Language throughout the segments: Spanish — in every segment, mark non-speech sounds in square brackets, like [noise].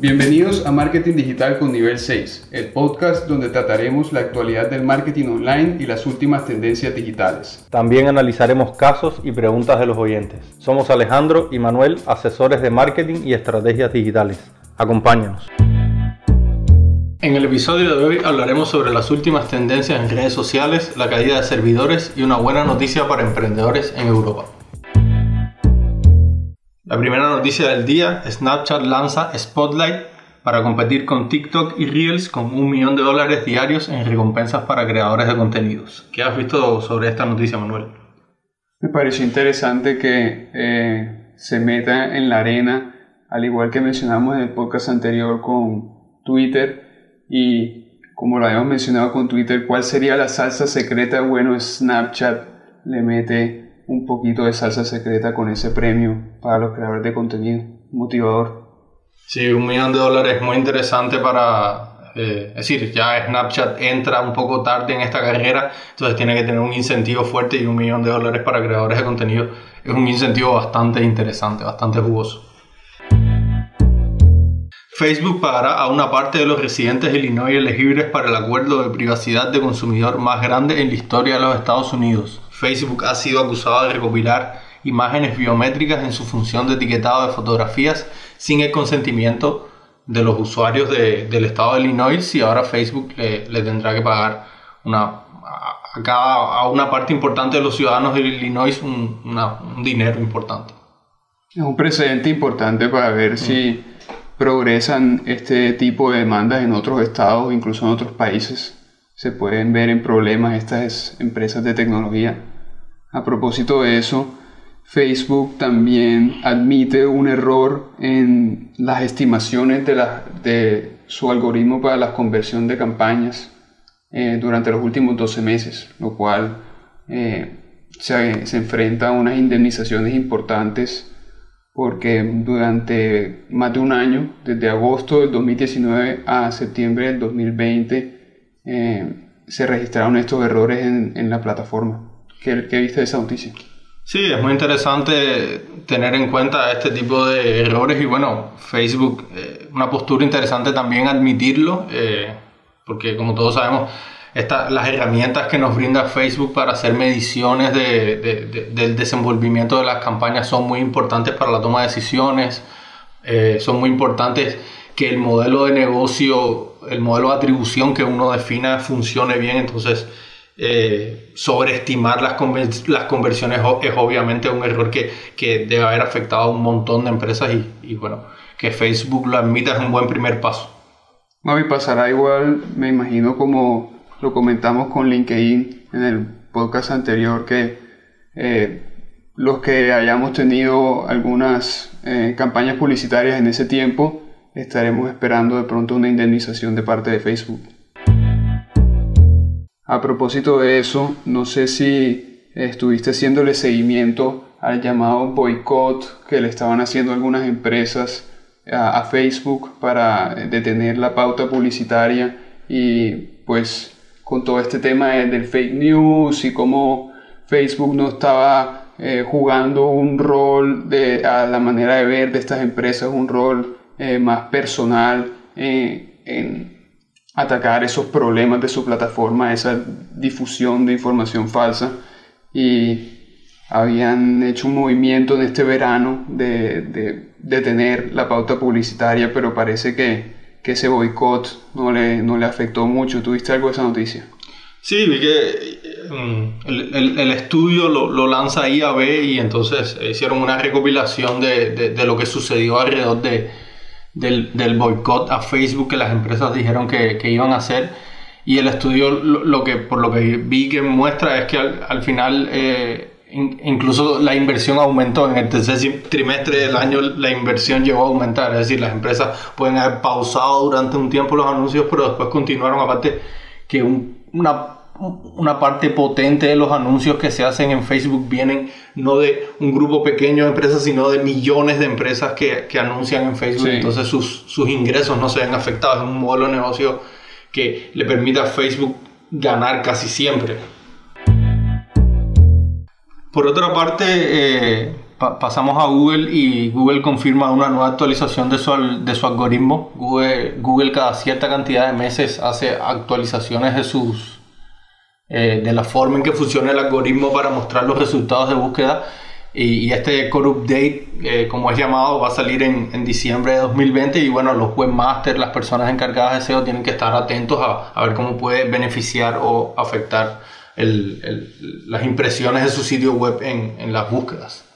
Bienvenidos a Marketing Digital con Nivel 6, el podcast donde trataremos la actualidad del marketing online y las últimas tendencias digitales. También analizaremos casos y preguntas de los oyentes. Somos Alejandro y Manuel, asesores de marketing y estrategias digitales. Acompáñanos. En el episodio de hoy hablaremos sobre las últimas tendencias en redes sociales, la caída de servidores y una buena noticia para emprendedores en Europa. La primera noticia del día, Snapchat lanza Spotlight para competir con TikTok y Reels con un millón de dólares diarios en recompensas para creadores de contenidos. ¿Qué has visto sobre esta noticia, Manuel? Me pareció interesante que eh, se meta en la arena, al igual que mencionamos en el podcast anterior con Twitter y como lo habíamos mencionado con Twitter, ¿cuál sería la salsa secreta? Bueno, Snapchat le mete un poquito de salsa secreta con ese premio para los creadores de contenido. Motivador. Sí, un millón de dólares es muy interesante para... Eh, es decir, ya Snapchat entra un poco tarde en esta carrera, entonces tiene que tener un incentivo fuerte y un millón de dólares para creadores de contenido es un incentivo bastante interesante, bastante jugoso. Facebook pagará a una parte de los residentes de Illinois elegibles para el acuerdo de privacidad de consumidor más grande en la historia de los Estados Unidos. Facebook ha sido acusado de recopilar imágenes biométricas en su función de etiquetado de fotografías sin el consentimiento de los usuarios del estado de Illinois y ahora Facebook le, tendrá que pagar una, a, a, una parte importante de los ciudadanos de Illinois un, un dinero importante. Es un precedente importante para ver si progresan este tipo de demandas en otros estados, incluso en otros países. Se pueden ver en problemas estas empresas de tecnología. A propósito de eso, Facebook también admite un error en las estimaciones de, su algoritmo para la conversión de campañas eh, durante los últimos 12 meses, lo cual eh, se, enfrenta a unas indemnizaciones importantes porque durante más de un año, desde agosto del 2019 a septiembre del 2020, eh, se registraron estos errores en la plataforma. ¿Qué, ¿Qué, viste de esa noticia? Sí, es muy interesante tener en cuenta este tipo de errores y bueno, Facebook, eh, una postura interesante también admitirlo, eh, porque como todos sabemos, esta, las herramientas que nos brinda Facebook para hacer mediciones de, de, del desenvolvimiento de las campañas son muy importantes para la toma de decisiones, eh, son muy importantes que el modelo de negocio, el modelo de atribución que uno defina funcione bien, entonces eh, sobreestimar las, las conversiones es obviamente un error que, que, debe haber afectado a un montón de empresas y, y, bueno, que Facebook lo admita es un buen primer paso. No, y pasará igual, me imagino como lo comentamos con LinkedIn en el podcast anterior, que eh, los que hayamos tenido algunas eh, campañas publicitarias en ese tiempo, estaremos esperando de pronto una indemnización de parte de Facebook. A propósito de eso, no sé si estuviste haciéndole seguimiento al llamado boicot que le estaban haciendo algunas empresas a, Facebook para detener la pauta publicitaria y pues con todo este tema del fake news y cómo Facebook no estaba eh, jugando un rol de, a la manera de ver de estas empresas, un rol eh, más personal eh, en atacar esos problemas de su plataforma, esa difusión de información falsa. Y habían hecho un movimiento en este verano de, de detener la pauta publicitaria, pero parece que, que ese boicot no le, no le afectó mucho. ¿Tuviste algo de esa noticia? Sí, vi que mm, el, el, el, estudio lo, lo, lanza IAB y entonces hicieron una recopilación de, de, de lo que sucedió alrededor de, del, del boicot a Facebook que las empresas dijeron que, que iban a hacer. Y el estudio, lo, lo, que, por lo que vi que muestra es que al, al final eh, in, incluso la inversión aumentó. En el tercer trimestre del año la inversión llegó a aumentar. Es decir, las empresas pueden haber pausado durante un tiempo los anuncios, pero después continuaron. Aparte que un, una una parte potente de los anuncios que se hacen en Facebook vienen no de un grupo pequeño de empresas, sino de millones de empresas que, que anuncian en Facebook. Sí. Entonces sus, sus, ingresos no se ven afectados. Es un modelo de negocio que le permite a Facebook ganar casi siempre. Por otra parte, eh, pasamos a Google y Google confirma una nueva actualización de su, de su algoritmo. Google, Google cada cierta cantidad de meses hace actualizaciones de sus eh, de la forma en que funciona el algoritmo para mostrar los resultados de búsqueda. Y, este Core Update, eh, como es llamado, va a salir en, en, diciembre de 2020 y bueno, los webmasters, las personas encargadas de SEO tienen que estar atentos a, a ver cómo puede beneficiar o afectar el, el, las impresiones de su sitio web en, en las búsquedas.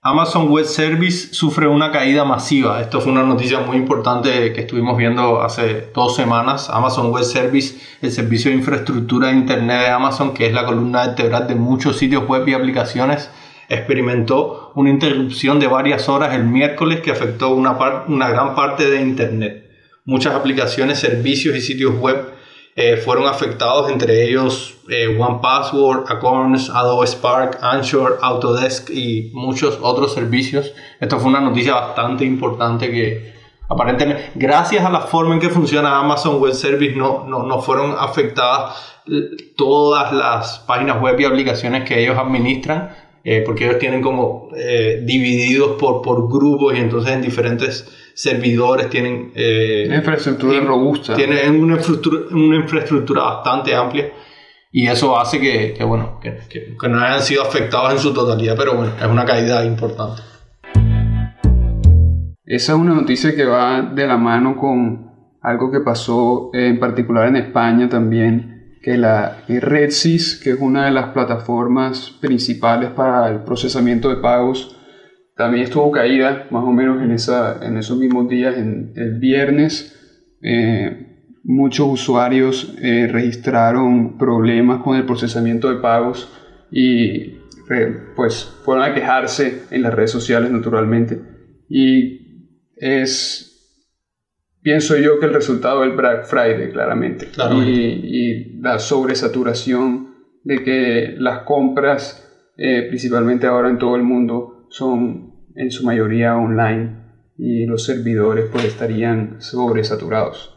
Amazon Web Service sufre una caída masiva. Esto fue una noticia muy importante que estuvimos viendo hace dos semanas. Amazon Web Service, el servicio de infraestructura de Internet de Amazon, que es la columna vertebral de muchos sitios web y aplicaciones, experimentó una interrupción de varias horas el miércoles que afectó una, una gran parte de Internet. Muchas aplicaciones, servicios y sitios web eh, fueron afectados, entre ellos eh, One Password, Acorns, Adobe Spark, Anchor, Autodesk y muchos otros servicios. Esto fue una noticia bastante importante que aparentemente, gracias a la forma en que funciona Amazon Web Service, no, no, no fueron afectadas todas las páginas web y aplicaciones que ellos administran, porque ellos tienen como divididos por, por grupos y entonces en diferentes servidores, tienen... Eh, una infraestructura robusta. Tienen una infraestructura, una infraestructura bastante amplia y eso hace que, que bueno, que, que, no hayan sido afectados en su totalidad, pero bueno, es una caída importante. Esa es una noticia que va de la mano con algo que pasó en particular en España también, que la RedSys, que es una de las plataformas principales para el procesamiento de pagos, también estuvo caída más o menos en, esa, en esos mismos días, en el viernes. Eh, muchos usuarios eh, registraron problemas con el procesamiento de pagos y pues fueron a quejarse en las redes sociales naturalmente. Y es, pienso yo que el resultado del Black Friday claramente. Y, y, la sobresaturación de que las compras, eh, principalmente ahora en todo el mundo, son en su mayoría online y los servidores pues estarían sobresaturados.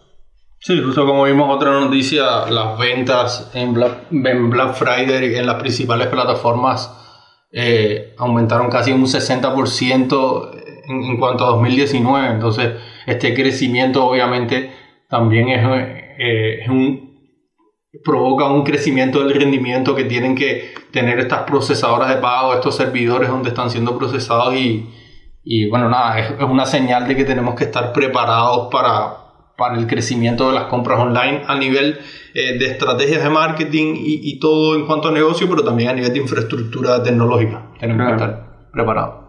Sí, justo como vimos otra noticia, las ventas en Black, Black Friday en las principales plataformas eh, aumentaron casi un 60% en, en, cuanto a 2019. Entonces, este crecimiento obviamente también es, eh, es un, provoca un crecimiento del rendimiento que tienen que tener estas procesadoras de pago, estos servidores donde están siendo procesados y, y bueno, nada, es, una señal de que tenemos que estar preparados para, para el crecimiento de las compras online a nivel eh, de estrategias de marketing y, y, todo en cuanto a negocio, pero también a nivel de infraestructura tecnológica. Tenemos que estar preparados.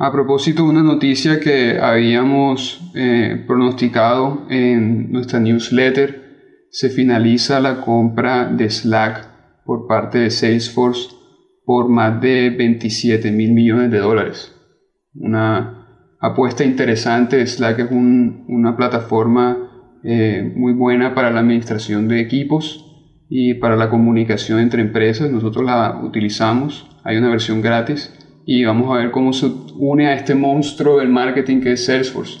A propósito, una noticia que habíamos eh, pronosticado en nuestra newsletter, se finaliza la compra de Slack por parte de Salesforce por más de 27 mil millones de dólares. Una apuesta interesante, Slack es una plataforma eh, muy buena para la administración de equipos y para la comunicación entre empresas. Nosotros la utilizamos, hay una versión gratis y vamos a ver cómo se une a este monstruo del marketing que es Salesforce.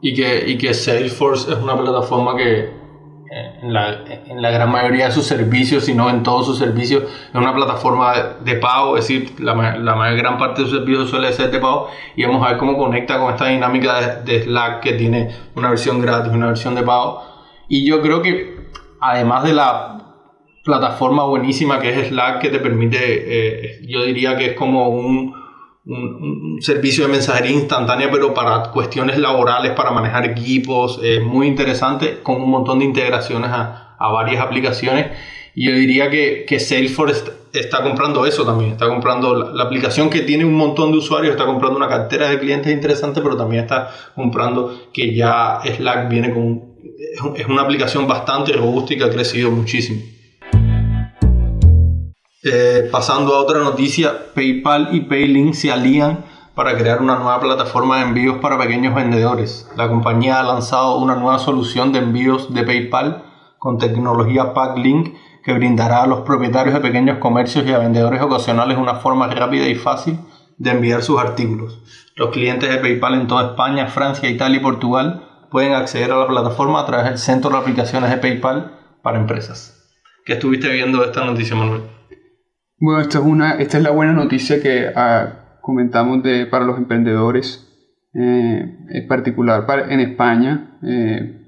Y que, y que Salesforce es una plataforma que eh, en la, en la, gran mayoría de sus servicios, si no en todos sus servicios, es una plataforma de, pago, es decir, la, la mayor gran parte de sus servicios suele ser de pago y vamos a ver cómo conecta con esta dinámica de, Slack que tiene una versión gratis una versión de pago. Y yo creo que además de la plataforma buenísima que es Slack que te permite, eh, yo diría que es como un un, servicio de mensajería instantánea, pero para cuestiones laborales, para manejar equipos, es muy interesante, con un montón de integraciones a, a varias aplicaciones. Y yo diría que, que, Salesforce está comprando eso también, está comprando la, aplicación que tiene un montón de usuarios, está comprando una cartera de clientes interesante, pero también está comprando que ya Slack viene con... Es una aplicación bastante robusta y que ha crecido muchísimo. Eh, pasando a otra noticia, PayPal y Paylink se alían para crear una nueva plataforma de envíos para pequeños vendedores. La compañía ha lanzado una nueva solución de envíos de PayPal con tecnología Packlink que brindará a los propietarios de pequeños comercios y a vendedores ocasionales una forma rápida y fácil de enviar sus artículos. Los clientes de PayPal en toda España, Francia, Italia y Portugal pueden acceder a la plataforma a través del centro de aplicaciones de PayPal para empresas. ¿Qué estuviste viendo esta noticia, Manuel? Bueno, esta es, una, esta es la buena noticia que ah, comentamos de, para los emprendedores, eh, en particular para, en España. Eh,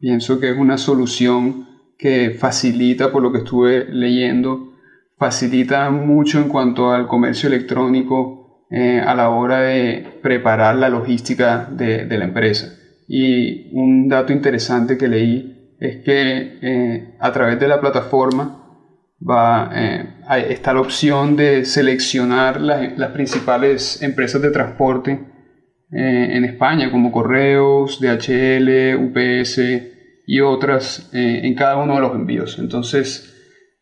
pienso que es una solución que facilita, por lo que estuve leyendo, facilita mucho en cuanto al comercio electrónico eh, a la hora de preparar la logística de, de, la empresa. Y un dato interesante que leí es que eh, a través de la plataforma va, eh, está la opción de seleccionar las, las principales empresas de transporte en España, como Correos, DHL, UPS y otras en cada uno de los envíos. Entonces,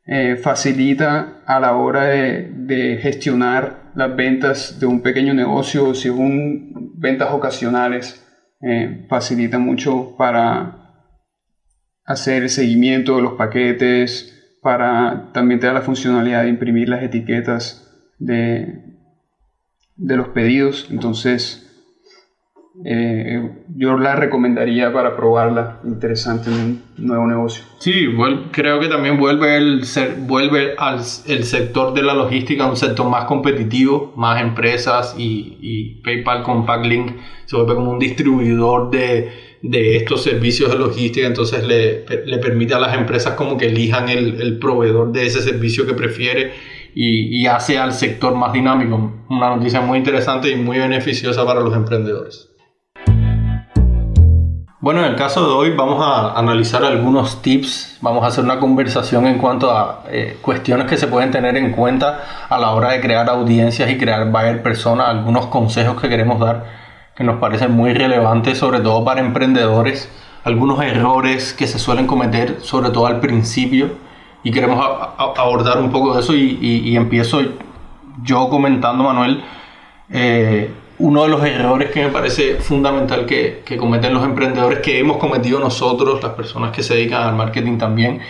eh, facilita a la hora de, gestionar las ventas de un pequeño negocio, si un ventas ocasionales, eh, facilita mucho para hacer el seguimiento de los paquetes, para también te da la funcionalidad de imprimir las etiquetas de, de los pedidos. Entonces, eh, yo la recomendaría para probarla, interesante en un nuevo negocio. Sí, creo que también vuelve, el, vuelve al el sector de la logística un sector más competitivo, más empresas y, PayPal con Packlink se vuelve como un distribuidor de, de estos servicios de logística, entonces le, le, permite a las empresas como que elijan el, el proveedor de ese servicio que prefiere y, y hace al sector más dinámico. Una noticia muy interesante y muy beneficiosa para los emprendedores. Bueno, en el caso de hoy vamos a analizar algunos tips, vamos a hacer una conversación en cuanto a eh, cuestiones que se pueden tener en cuenta a la hora de crear audiencias y crear buyer personas, algunos consejos que queremos dar que nos parecen muy relevantes, sobre todo para emprendedores, algunos errores que se suelen cometer, sobre todo al principio, y queremos abordar un poco de eso y, empiezo yo comentando, Manuel. Eh, uno de los errores que me parece fundamental que, cometen los emprendedores, que hemos cometido nosotros, las personas que se dedican al marketing también,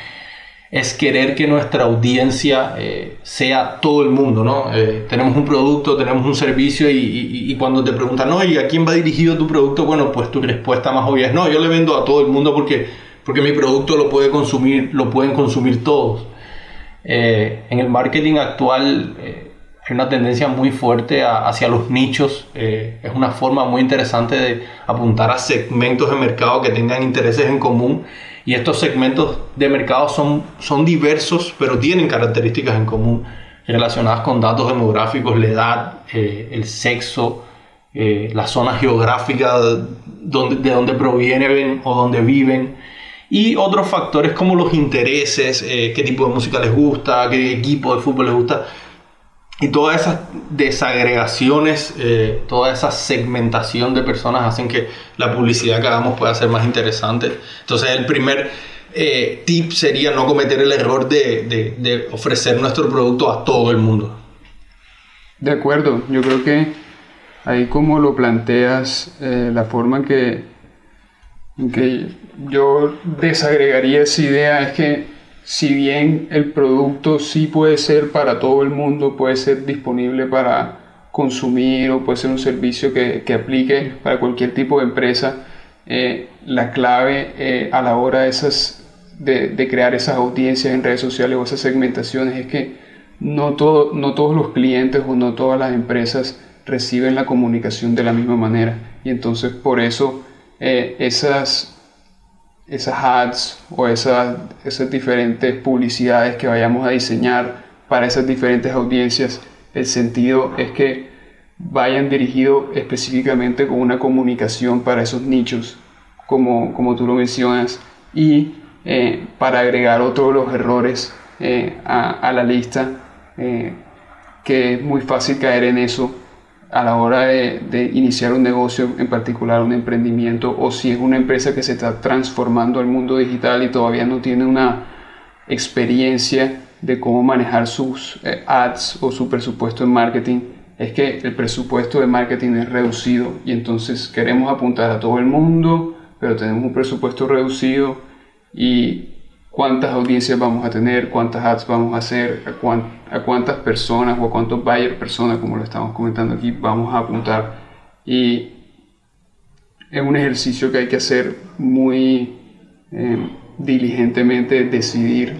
es querer que nuestra audiencia eh, sea todo el mundo, ¿no? Eh, tenemos un producto, tenemos un servicio y, cuando te preguntan, no, ¿y a quién va dirigido tu producto? Bueno, pues tu respuesta más obvia es, no, yo le vendo a todo el mundo porque, porque mi producto lo, puede consumir, lo pueden consumir todos. Eh, en el marketing actual hay una tendencia muy fuerte hacia los nichos. Eh, es una forma muy interesante de apuntar a segmentos de mercado que tengan intereses en común. Y estos segmentos de mercado son, son diversos, pero tienen características en común relacionadas con datos demográficos, la edad, eh, el sexo, eh, la zona geográfica donde, de donde provienen o donde viven. Y otros factores como los intereses, qué tipo de música les gusta, qué equipo de fútbol les gusta y todas esas desagregaciones, eh, toda esa segmentación de personas hacen que la publicidad que hagamos pueda ser más interesante. Entonces el primer eh, tip sería no cometer el error de, ofrecer nuestro producto a todo el mundo. De acuerdo, yo creo que ahí como lo planteas, eh, la forma en que, en que yo desagregaría esa idea es que si bien el producto sí puede ser para todo el mundo, puede ser disponible para consumir o puede ser un servicio que, aplique para cualquier tipo de empresa, eh, la clave eh, a la hora de, esas, de, crear esas audiencias en redes sociales o esas segmentaciones es que no, todo, no todos los clientes o no todas las empresas reciben la comunicación de la misma manera. Y entonces por eso eh, esas esas ads o esas, esas diferentes publicidades que vayamos a diseñar para esas diferentes audiencias, el sentido es que vayan dirigidos específicamente con una comunicación para esos nichos, como, como tú lo mencionas, y eh, para agregar otro de los errores eh, a, a, la lista, eh, que es muy fácil caer en eso a la hora de, iniciar un negocio, en particular un emprendimiento, o si es una empresa que se está transformando al mundo digital y todavía no tiene una experiencia de cómo manejar sus eh, ads o su presupuesto en marketing, es que el presupuesto de marketing es reducido y entonces queremos apuntar a todo el mundo, pero tenemos un presupuesto reducido y cuántas audiencias vamos a tener, cuántas ads vamos a hacer, a, cuántas personas o a cuántos buyer personas, como lo estamos comentando aquí, vamos a apuntar. Y es un ejercicio que hay que hacer muy eh, diligentemente, decidir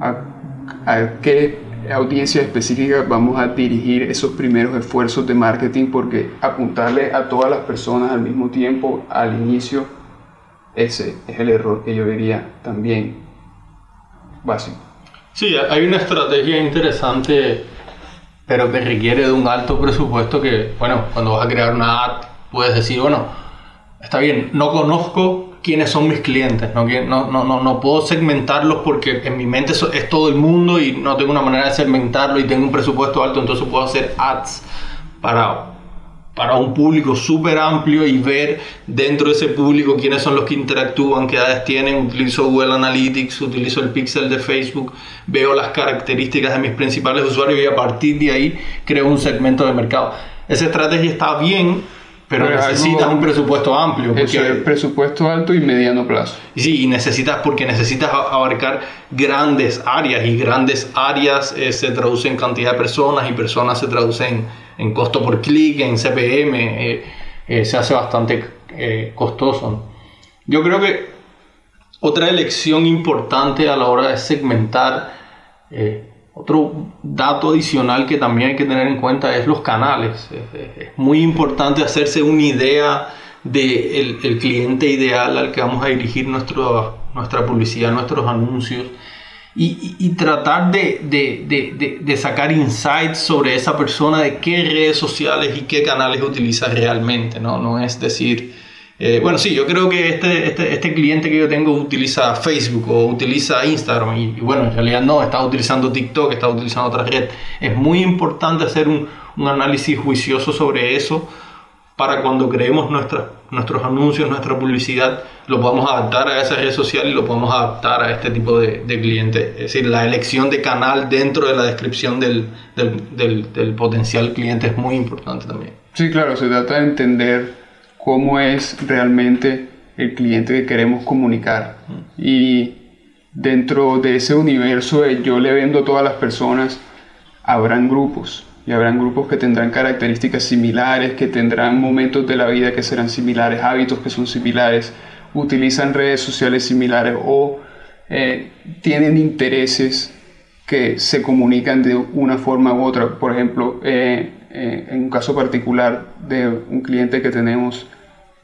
a, qué audiencias específicas vamos a dirigir esos primeros esfuerzos de marketing porque apuntarle a todas las personas al mismo tiempo al inicio, ese es el error que yo diría también básico. Sí, hay una estrategia interesante, pero que requiere de un alto presupuesto que, bueno, cuando vas a crear una ad, puedes decir, bueno, está bien, no conozco quiénes son mis clientes. ¿no? No, no, no, puedo segmentarlos porque en mi mente es todo el mundo y no tengo una manera de segmentarlo y tengo un presupuesto alto, entonces puedo hacer ads para, para un público súper amplio y ver dentro de ese público quiénes son los que interactúan, qué edades tienen. Utilizo Google Analytics, utilizo el pixel de Facebook, veo las características de mis principales usuarios y a partir de ahí creo un segmento de mercado. Esa estrategia está bien pero, necesitas un presupuesto amplio. Porque, eso es presupuesto alto y mediano plazo. Sí, y necesitas, porque necesitas abarcar grandes áreas y grandes áreas eh, se traducen en cantidad de personas y personas se traducen en costo por clic, en CPM, eh, eh, se hace bastante costoso. Yo creo que otra elección importante a la hora de segmentar otro dato adicional que también hay que tener en cuenta es los canales. Es muy importante hacerse una idea del el cliente ideal al que vamos a dirigir nuestro, nuestra publicidad, nuestros anuncios y, y, tratar de, de, de, sacar insights sobre esa persona, de qué redes sociales y qué canales utiliza realmente. No, no es decir, eh, bueno, sí, yo creo que este, este, este, cliente que yo tengo utiliza Facebook o utiliza Instagram y, bueno, en realidad no, está utilizando TikTok, está utilizando otra red. Es muy importante hacer un, un análisis juicioso sobre eso para cuando creemos nuestra, nuestros anuncios, nuestra publicidad, lo podamos adaptar a esa red social y lo podemos adaptar a este tipo de, de cliente. Es decir, la elección de canal dentro de la descripción del, del, del, del potencial cliente es muy importante también. Sí, claro, se trata de entender cómo es realmente el cliente que queremos comunicar. Y dentro de ese universo de yo le vendo a todas las personas, habrán grupos. Y habrán grupos que tendrán características similares, que tendrán momentos de la vida que serán similares, hábitos que son similares, utilizan redes sociales similares o eh, tienen intereses que se comunican de una forma u otra. Por ejemplo, eh, eh, en un caso particular de un cliente que tenemos,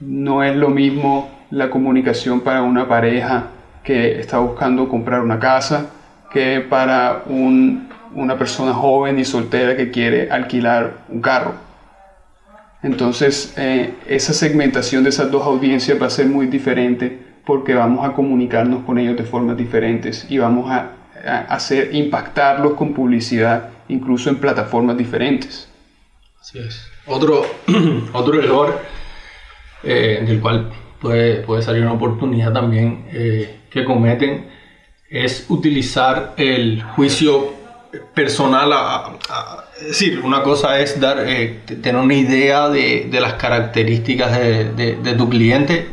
no es lo mismo la comunicación para una pareja que está buscando comprar una casa que para una persona joven y soltera que quiere alquilar un carro. Entonces, eh, esa segmentación de esas dos audiencias va a ser muy diferente porque vamos a comunicarnos con ellos de formas diferentes y vamos a, hacer impactarlos con publicidad incluso en plataformas diferentes. Así. Otro, [clears throat] otro error eh, del cual puede, puede, salir una oportunidad también eh, que cometen es utilizar el juicio personal es decir, una cosa es dar, eh, tener una idea de, de las características de, de, tu cliente,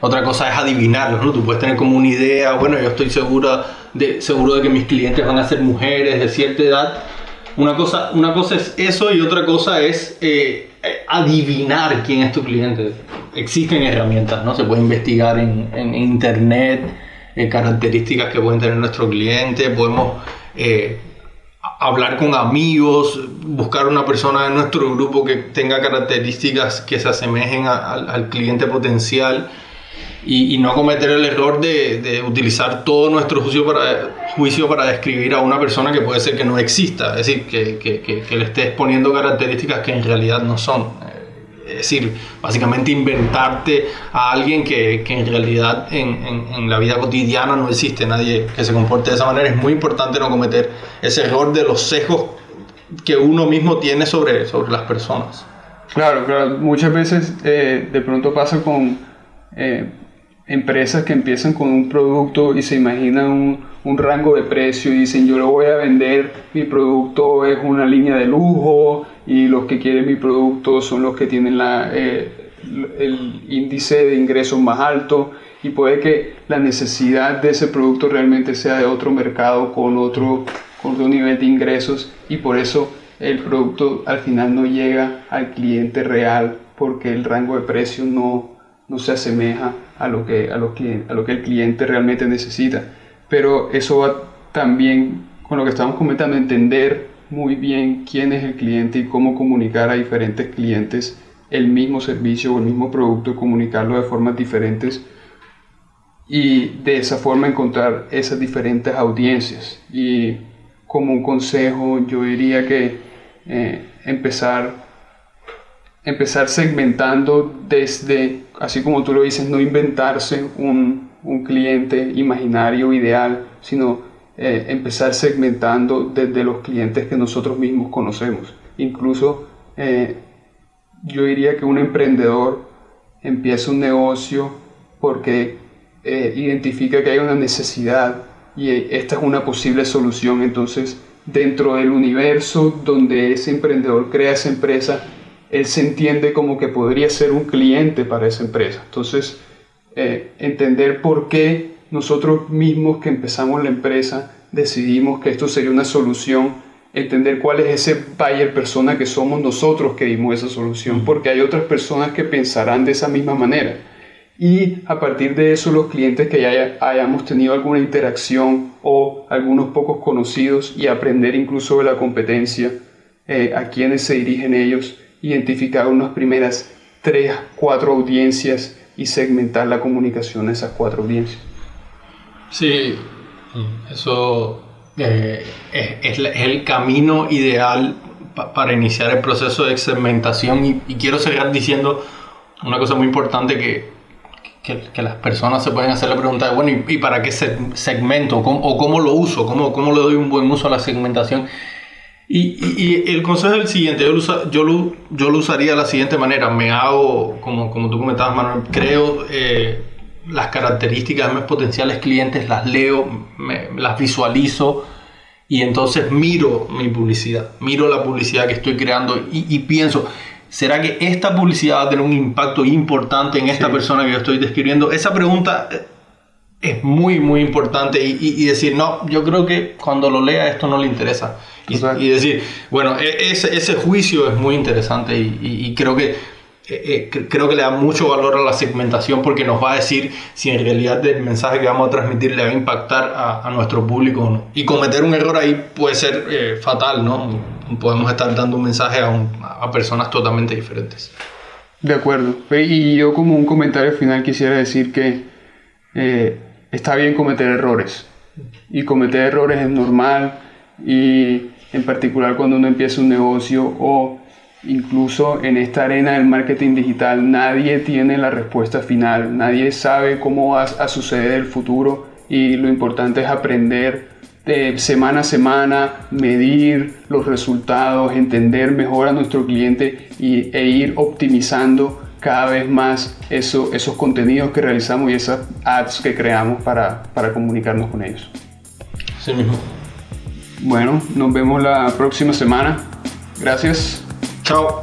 otra cosa es adivinarlo, ¿no? Tú puedes tener como una idea, bueno, yo estoy segura de, seguro de que mis clientes van a ser mujeres de cierta edad, una cosa, una cosa es eso y otra cosa es eh, adivinar quién es tu cliente. Existen herramientas, ¿no? Se puede investigar en, en internet eh, características que pueden tener nuestro cliente, podemos eh, hablar con amigos, buscar una persona de nuestro grupo que tenga características que se asemejen al cliente potencial y, no cometer el error de, utilizar todo nuestro juicio para, juicio para describir a una persona que puede ser que no exista, es decir, que, que, que, le estés poniendo características que en realidad no son. Es decir, básicamente inventarte a alguien que, que en realidad en, en, en, la vida cotidiana no existe, nadie que se comporte de esa manera. Es muy importante no cometer ese error de los sesgos que uno mismo tiene sobre, sobre las personas. Claro, claro. Muchas veces eh, de pronto pasa con... Eh, empresas que empiezan con un producto y se imaginan un, un, rango de precio y dicen yo lo voy a vender, mi producto es una línea de lujo y los que quieren mi producto son los que tienen la, eh, el índice de ingresos más alto y puede que la necesidad de ese producto realmente sea de otro mercado con otro, con otro nivel de ingresos y por eso el producto al final no llega al cliente real porque el rango de precio no, no se asemeja a lo, que, a, lo que, a lo que el cliente realmente necesita. Pero eso va también con lo que estamos comentando, entender muy bien quién es el cliente y cómo comunicar a diferentes clientes el mismo servicio o el mismo producto, comunicarlo de formas diferentes y de esa forma encontrar esas diferentes audiencias. Y como un consejo yo diría que eh, empezar, empezar segmentando desde, así como tú lo dices, no inventarse un, un cliente imaginario ideal, sino eh, empezar segmentando desde los clientes que nosotros mismos conocemos. Incluso eh, yo diría que un emprendedor empieza un negocio porque eh, identifica que hay una necesidad y esta es una posible solución. Entonces, dentro del universo donde ese emprendedor crea esa empresa, él se entiende como que podría ser un cliente para esa empresa. Entonces, eh, entender por qué nosotros mismos que empezamos la empresa decidimos que esto sería una solución, entender cuál es ese buyer persona que somos nosotros que dimos esa solución, porque hay otras personas que pensarán de esa misma manera y a partir de eso los clientes que ya hayamos tenido alguna interacción o algunos pocos conocidos y aprender incluso de la competencia, eh, a quienes se dirigen ellos, identificar unas primeras tres, cuatro audiencias y segmentar la comunicación de esas cuatro audiencias. Sí, eso eh, es, el camino ideal para iniciar el proceso de segmentación y, y quiero cerrar diciendo una cosa muy importante que que, las personas se pueden hacer la pregunta de, bueno, ¿y, para qué segmento? ¿O cómo lo uso? ¿Cómo, ¿Cómo le doy un buen uso a la segmentación? Y, el consejo es el siguiente, yo lo, yo, lo, yo lo, usaría de la siguiente manera, me hago, como, como tú comentabas Manuel, creo eh, las características de mis potenciales clientes, las leo, me, las visualizo y entonces miro mi publicidad, miro la publicidad que estoy creando y, y pienso, ¿Será que esta publicidad va a tener un impacto importante en esta persona que yo estoy describiendo? Esa pregunta eh, es muy, muy importante y, decir, no, yo creo que cuando lo lea esto no le interesa. Y, decir, bueno, e, ese, ese, juicio es muy interesante y, creo que eh, eh, creo que le da mucho valor a la segmentación porque nos va a decir si en realidad el mensaje que vamos a transmitir le va a impactar a, nuestro público o no. Y cometer un error ahí puede ser fatal, ¿no? podemos estar dando un mensaje a, a, personas totalmente diferentes. De acuerdo. Y yo como un comentario final quisiera decir que eh, está bien cometer errores. Y cometer errores es normal. Y en particular cuando uno empieza un negocio o incluso en esta arena del marketing digital, nadie tiene la respuesta final. Nadie sabe cómo va a suceder el futuro. Y lo importante es aprender de semana a semana, medir los resultados, entender mejor a nuestro cliente y, e ir optimizando cada vez más eso, esos contenidos que realizamos y esas ads que creamos para, para comunicarnos con ellos. Sí mismo. Bueno, nos vemos la próxima semana. Gracias. Chao.